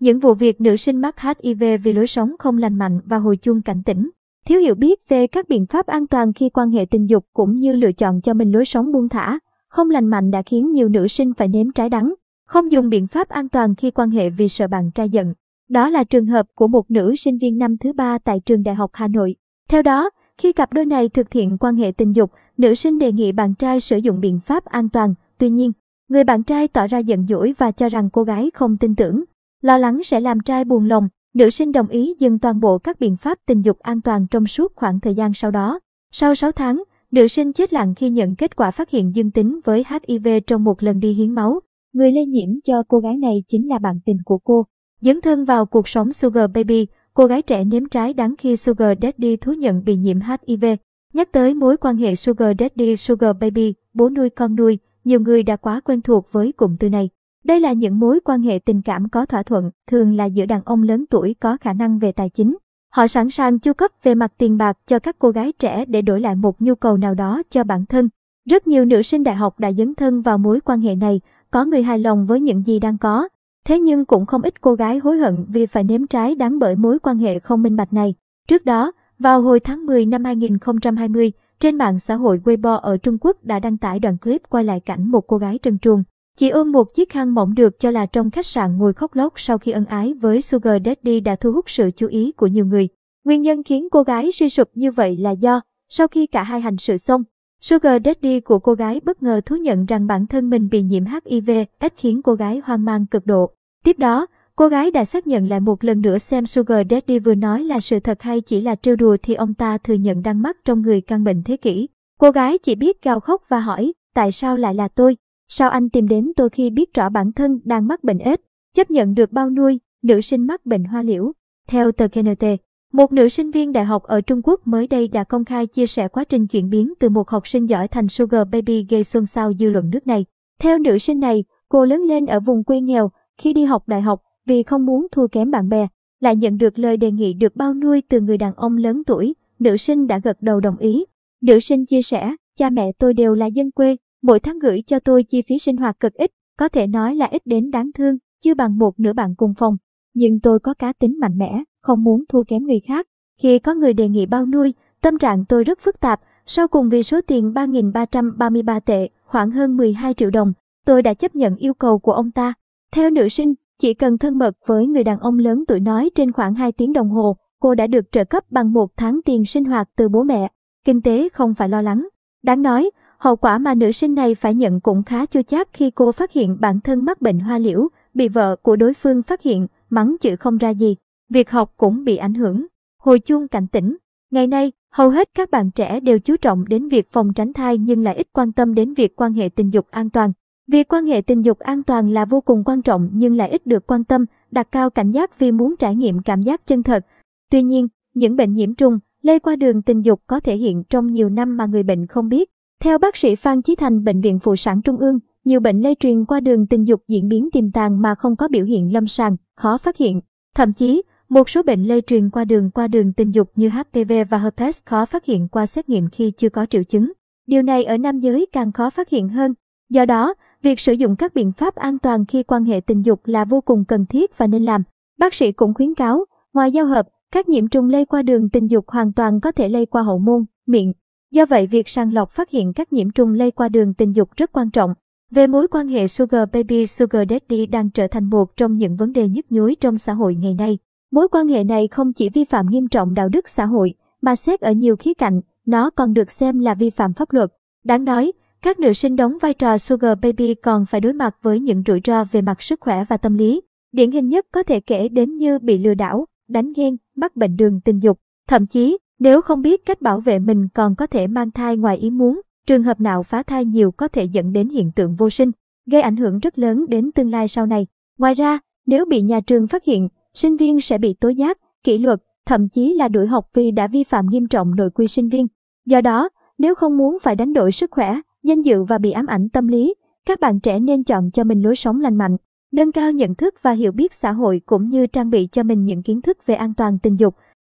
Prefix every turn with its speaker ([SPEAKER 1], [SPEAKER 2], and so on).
[SPEAKER 1] những vụ việc nữ sinh mắc HIV vì lối sống không lành mạnh và hồi chuông cảnh tỉnh. Thiếu hiểu biết về các biện pháp an toàn khi quan hệ tình dục cũng như lựa chọn cho mình lối sống buông thả, không lành mạnh đã khiến nhiều nữ sinh phải nếm trái đắng. Không dùng biện pháp an toàn khi quan hệ vì sợ bạn trai giận. Đó là trường hợp của một nữ sinh viên năm thứ ba tại trường Đại học Hà Nội. Theo đó, khi cặp đôi này thực hiện quan hệ tình dục, nữ sinh đề nghị bạn trai sử dụng biện pháp an toàn. Tuy nhiên, người bạn trai tỏ ra giận dỗi và cho rằng cô gái không tin tưởng. Lo lắng sẽ làm trai buồn lòng, nữ sinh đồng ý dừng toàn bộ các biện pháp tình dục an toàn trong suốt khoảng thời gian sau đó. Sau 6 tháng, nữ sinh chết lặng khi nhận kết quả phát hiện dương tính với HIV trong một lần đi hiến máu. Người lây nhiễm cho cô gái này chính là bạn tình của cô. Dấn thân vào cuộc sống Sugar Baby, cô gái trẻ nếm trái đắng khi Sugar Daddy thú nhận bị nhiễm HIV. Nhắc tới mối quan hệ Sugar Daddy Sugar Baby, bố nuôi con nuôi, nhiều người đã quá quen thuộc với cụm từ này. Đây là những mối quan hệ tình cảm có thỏa thuận, thường là giữa đàn ông lớn tuổi có khả năng về tài chính. Họ sẵn sàng chu cấp về mặt tiền bạc cho các cô gái trẻ để đổi lại một nhu cầu nào đó cho bản thân. Rất nhiều nữ sinh đại học đã dấn thân vào mối quan hệ này, có người hài lòng với những gì đang có. Thế nhưng cũng không ít cô gái hối hận vì phải nếm trái đáng bởi mối quan hệ không minh bạch này. Trước đó, vào hồi tháng 10 năm 2020, trên mạng xã hội Weibo ở Trung Quốc đã đăng tải đoạn clip quay lại cảnh một cô gái trần truồng. Chị ôm một chiếc khăn mỏng được cho là trong khách sạn ngồi khóc lóc sau khi ân ái với Sugar Daddy đã thu hút sự chú ý của nhiều người. Nguyên nhân khiến cô gái suy sụp như vậy là do, sau khi cả hai hành sự xong, Sugar Daddy của cô gái bất ngờ thú nhận rằng bản thân mình bị nhiễm HIV, ít khiến cô gái hoang mang cực độ. Tiếp đó, cô gái đã xác nhận lại một lần nữa xem Sugar Daddy vừa nói là sự thật hay chỉ là trêu đùa thì ông ta thừa nhận đang mắc trong người căn bệnh thế kỷ. Cô gái chỉ biết gào khóc và hỏi, tại sao lại là tôi? Sao anh tìm đến tôi khi biết rõ bản thân đang mắc bệnh ếch? Chấp nhận được bao nuôi, nữ sinh mắc bệnh hoa liễu. Theo tờ KNT, một nữ sinh viên đại học ở Trung Quốc mới đây đã công khai chia sẻ quá trình chuyển biến từ một học sinh giỏi thành sugar baby gây xôn xao dư luận nước này. Theo nữ sinh này, cô lớn lên ở vùng quê nghèo, khi đi học đại học vì không muốn thua kém bạn bè, lại nhận được lời đề nghị được bao nuôi từ người đàn ông lớn tuổi, nữ sinh đã gật đầu đồng ý. Nữ sinh chia sẻ, cha mẹ tôi đều là dân quê, mỗi tháng gửi cho tôi chi phí sinh hoạt cực ít, có thể nói là ít đến đáng thương, chưa bằng một nửa bạn cùng phòng. Nhưng tôi có cá tính mạnh mẽ, không muốn thua kém người khác. Khi có người đề nghị bao nuôi, tâm trạng tôi rất phức tạp. Sau cùng vì số tiền 3.333 tệ, khoảng hơn 12 triệu đồng, tôi đã chấp nhận yêu cầu của ông ta. Theo nữ sinh, chỉ cần thân mật với người đàn ông lớn tuổi nói trên khoảng 2 tiếng đồng hồ, cô đã được trợ cấp bằng một tháng tiền sinh hoạt từ bố mẹ. Kinh tế không phải lo lắng. Đáng nói, hậu quả mà nữ sinh này phải nhận cũng khá chua chát khi cô phát hiện bản thân mắc bệnh hoa liễu, bị vợ của đối phương phát hiện, mắng chữ không ra gì. Việc học cũng bị ảnh hưởng. Hồi chuông cảnh tỉnh. Ngày nay, hầu hết các bạn trẻ đều chú trọng đến việc phòng tránh thai nhưng lại ít quan tâm đến việc quan hệ tình dục an toàn. Việc quan hệ tình dục an toàn là vô cùng quan trọng nhưng lại ít được quan tâm, đặt cao cảnh giác vì muốn trải nghiệm cảm giác chân thật. Tuy nhiên, những bệnh nhiễm trùng, lây qua đường tình dục có thể hiện trong nhiều năm mà người bệnh không biết. Theo bác sĩ Phan Chí Thành Bệnh viện Phụ sản Trung ương, nhiều bệnh lây truyền qua đường tình dục diễn biến tiềm tàng mà không có biểu hiện lâm sàng, khó phát hiện. Thậm chí, một số bệnh lây truyền qua đường qua đường tình dục như HPV và herpes khó phát hiện qua xét nghiệm khi chưa có triệu chứng. Điều này ở nam giới càng khó phát hiện hơn. Do đó, việc sử dụng các biện pháp an toàn khi quan hệ tình dục là vô cùng cần thiết và nên làm. Bác sĩ cũng khuyến cáo, ngoài giao hợp, các nhiễm trùng lây qua đường tình dục hoàn toàn có thể lây qua hậu môn, miệng. Do vậy việc sàng lọc phát hiện các nhiễm trùng lây qua đường tình dục rất quan trọng. Về mối quan hệ Sugar Baby Sugar Daddy đang trở thành một trong những vấn đề nhức nhối trong xã hội ngày nay. Mối quan hệ này không chỉ vi phạm nghiêm trọng đạo đức xã hội, mà xét ở nhiều khía cạnh, nó còn được xem là vi phạm pháp luật. Đáng nói, các nữ sinh đóng vai trò Sugar Baby còn phải đối mặt với những rủi ro về mặt sức khỏe và tâm lý. Điển hình nhất có thể kể đến như bị lừa đảo, đánh ghen, mắc bệnh đường tình dục. Thậm chí, nếu không biết cách bảo vệ mình còn có thể mang thai ngoài ý muốn, trường hợp nào phá thai nhiều có thể dẫn đến hiện tượng vô sinh, gây ảnh hưởng rất lớn đến tương lai sau này. Ngoài ra, nếu bị nhà trường phát hiện, sinh viên sẽ bị tố giác, kỷ luật, thậm chí là đuổi học vì đã vi phạm nghiêm trọng nội quy sinh viên. Do đó, nếu không muốn phải đánh đổi sức khỏe, danh dự và bị ám ảnh tâm lý, các bạn trẻ nên chọn cho mình lối sống lành mạnh, nâng cao nhận thức và hiểu biết xã hội cũng như trang bị cho mình những kiến thức về an toàn tình dục,